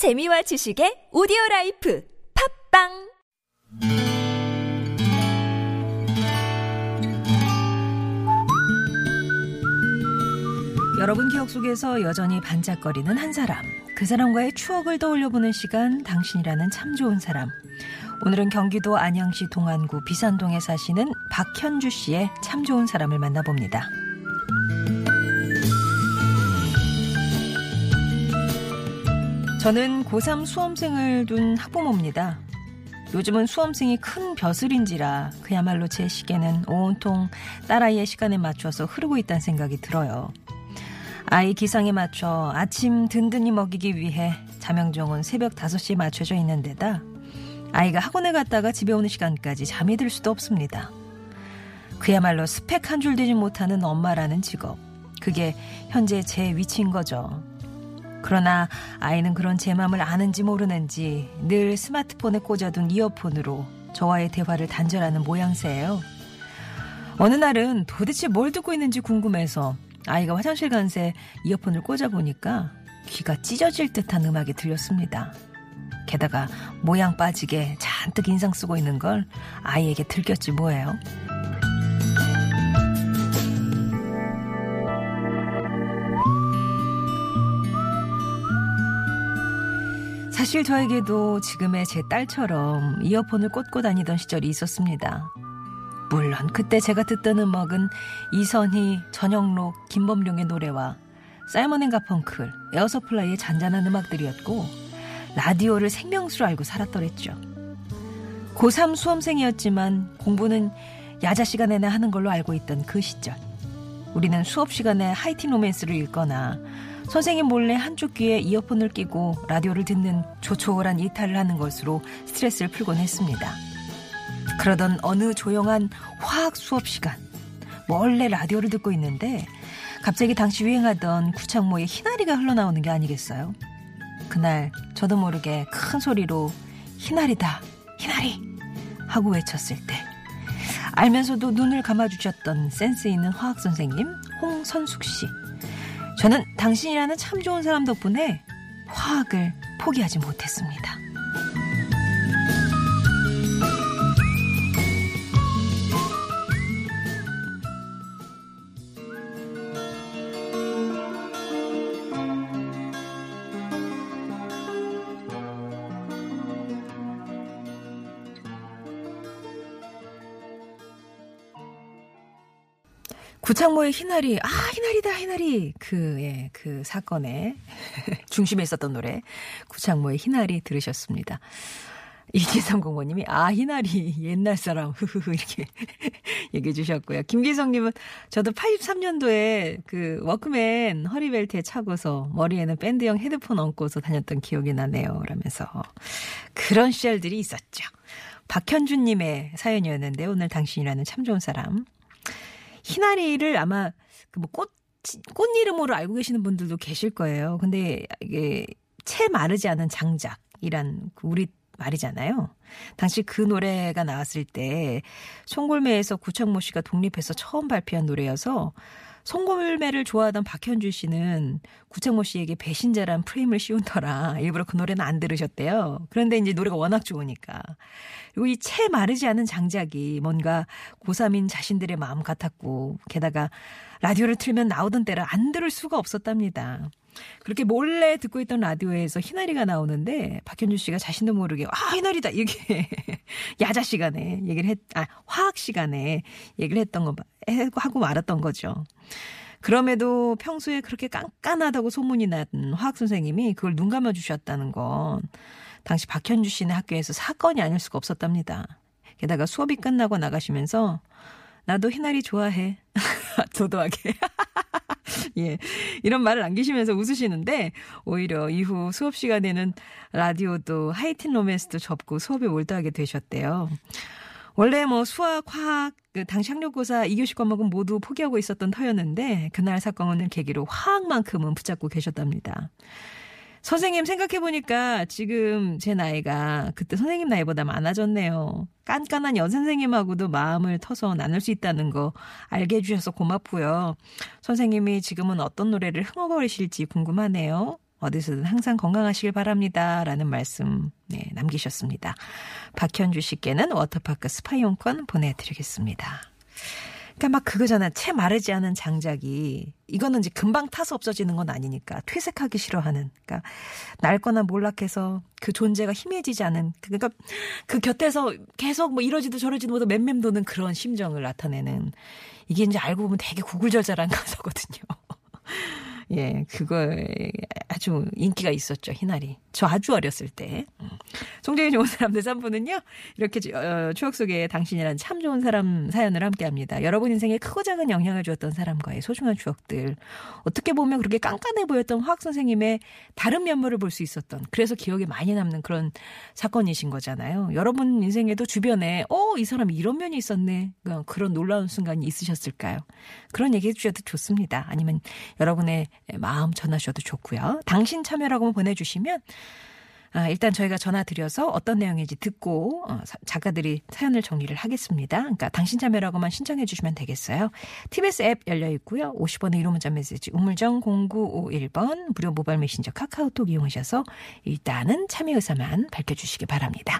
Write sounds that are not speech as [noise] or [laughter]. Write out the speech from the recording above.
재미와 지식의 오디오 라이프 팟빵 여러분 기억 속에서 여전히 반짝거리는 한 사람. 그 사람과의 추억을 떠올려보는 시간, 당신이라는 참 좋은 사람. 오늘은 경기도 안양시 동안구 비산동에 사시는 박현주 씨의 참 좋은 사람을 만나봅니다. 저는 고3 수험생을 둔 학부모입니다. 요즘은 수험생이 큰 벼슬인지라 그야말로 제 시계는 온통 딸아이의 시간에 맞춰서 흐르고 있다는 생각이 들어요. 아이 기상에 맞춰 아침 든든히 먹이기 위해 자명종은 새벽 5시에 맞춰져 있는 데다 아이가 학원에 갔다가 집에 오는 시간까지 잠이 들 수도 없습니다. 그야말로 스펙 한 줄 되지 못하는 엄마라는 직업. 그게 현재 제 위치인 거죠. 그러나 아이는 그런 제 마음을 아는지 모르는지 늘 스마트폰에 꽂아둔 이어폰으로 저와의 대화를 단절하는 모양새예요. 어느 날은 도대체 뭘 듣고 있는지 궁금해서 아이가 화장실 간 새 이어폰을 꽂아보니까 귀가 찢어질 듯한 음악이 들렸습니다. 게다가 모양 빠지게 잔뜩 인상 쓰고 있는 걸 아이에게 들켰지 뭐예요. 사실 저에게도 지금의 제 딸처럼 이어폰을 꽂고 다니던 시절이 있었습니다. 물론 그때 제가 듣던 음악은 이선희, 전영록, 김범룡의 노래와 사이먼 앤 가펑클, 에어서플라이의 잔잔한 음악들이었고 라디오를 생명수로 알고 살았더랬죠. 고3 수험생이었지만 공부는 야자 시간에나 하는 걸로 알고 있던 그 시절. 우리는 수업 시간에 하이틴 로맨스를 읽거나 선생님 몰래 한쪽 귀에 이어폰을 끼고 라디오를 듣는 조촐한 이탈을 하는 것으로 스트레스를 풀곤 했습니다. 그러던 어느 조용한 화학 수업 시간, 몰래 라디오를 듣고 있는데 갑자기 당시 유행하던 구창모의 희나리가 흘러나오는 게 아니겠어요? 그날 저도 모르게 큰 소리로 희나리다, 희나리 하고 외쳤을 때 알면서도 눈을 감아주셨던 센스 있는 화학 선생님 홍선숙 씨. 저는 당신이라는 참 좋은 사람 덕분에 화학을 포기하지 못했습니다. 구창모의 희나리, 아, 희나리다, 희나리. 그, 예, 그 사건의 [laughs] 중심에 있었던 노래. 구창모의 희나리 들으셨습니다. 이기성 공모님이, 아, 희나리, 옛날 사람, 흐흐흐, 이렇게 [laughs] 얘기해 주셨고요. 김기성님은, 저도 83년도에 그 워크맨 허리벨트에 차고서 머리에는 밴드형 헤드폰 얹고서 다녔던 기억이 나네요. 라면서. 그런 시절들이 있었죠. 박현주님의 사연이었는데, 오늘 당신이라는 참 좋은 사람. 희나리를 아마 그 뭐 꽃, 꽃 이름으로 알고 계시는 분들도 계실 거예요. 근데 이게 채 마르지 않은 장작이란 그 우리 말이잖아요. 당시 그 노래가 나왔을 때 송골매에서 구창모 씨가 독립해서 처음 발표한 노래여서 송골매를 좋아하던 박현주 씨는 구창모 씨에게 배신자란 프레임을 씌운더라. 일부러 그 노래는 안 들으셨대요. 그런데 이제 노래가 워낙 좋으니까. 그리고 이 채 마르지 않은 장작이 뭔가 고3인 자신들의 마음 같았고, 게다가 라디오를 틀면 나오던 때를 안 들을 수가 없었답니다. 그렇게 몰래 듣고 있던 라디오에서 희나리가 나오는데 박현주 씨가 자신도 모르게 아 희나리다 이게 [laughs] 야자 시간에 얘기를 했 아 화학 시간에 얘기를 했던 거 하고 말았던 거죠. 그럼에도 평소에 그렇게 깐깐하다고 소문이 난 화학 선생님이 그걸 눈 감아 주셨다는 건 당시 박현주 씨네 학교에서 사건이 아닐 수가 없었답니다. 게다가 수업이 끝나고 나가시면서 나도 희나리 좋아해. [laughs] 도도하게. [laughs] 예. 이런 말을 남기시면서 웃으시는데, 오히려 이후 수업 시간에는 라디오도 하이틴 로맨스도 접고 수업에 몰두하게 되셨대요. 원래 뭐 수학, 화학, 그 당시 학력고사 2교시 과목은 모두 포기하고 있었던 터였는데, 그날 사건을 계기로 화학만큼은 붙잡고 계셨답니다. 선생님 생각해보니까 지금 제 나이가 그때 선생님 나이보다 많아졌네요. 깐깐한 여선생님하고도 마음을 터서 나눌 수 있다는 거 알게 해주셔서 고맙고요. 선생님이 지금은 어떤 노래를 흥얼거리실지 궁금하네요. 어디서든 항상 건강하시길 바랍니다. 라는 말씀 네, 남기셨습니다. 박현주 씨께는 워터파크 스파이용권 보내드리겠습니다. 그러니까 막 그거잖아. 채 마르지 않은 장작이 이거는 이제 금방 타서 없어지는 건 아니니까 퇴색하기 싫어하는. 그러니까 낡거나 몰락해서 그 존재가 희미해지지 않은. 그러니까 그 곁에서 계속 뭐 이러지도 저러지도 못하고 맴맴 도는 그런 심정을 나타내는. 이게 이제 알고 보면 되게 구굴절절한 [laughs] 가사거든요. 예, 그거 아주 인기가 있었죠, 희나리. 저 아주 어렸을 때. 음. 송정이 좋은 사람들 3부는요, 이렇게 어, 추억 속에 당신이란 참 좋은 사람 사연을 함께 합니다. 여러분 인생에 크고 작은 영향을 주었던 사람과의 소중한 추억들. 어떻게 보면 그렇게 깐깐해 보였던 화학 선생님의 다른 면모를 볼 수 있었던, 그래서 기억에 많이 남는 그런 사건이신 거잖아요. 여러분 인생에도 주변에, 어, 이 사람이 이런 면이 있었네. 그런 놀라운 순간이 있으셨을까요? 그런 얘기 해주셔도 좋습니다. 아니면 여러분의 마음 전하셔도 좋고요. 당신 참여라고 보내주시면 아, 일단 저희가 전화 드려서 어떤 내용인지 듣고 어, 작가들이 사연을 정리를 하겠습니다. 그러니까 당신 참여라고만 신청해 주시면 되겠어요. TBS 앱 열려 있고요. 50원의 1호 문자 메시지 우물정 0951번 무료 모바일 메신저 카카오톡 이용하셔서 일단은 참여 의사만 밝혀주시기 바랍니다.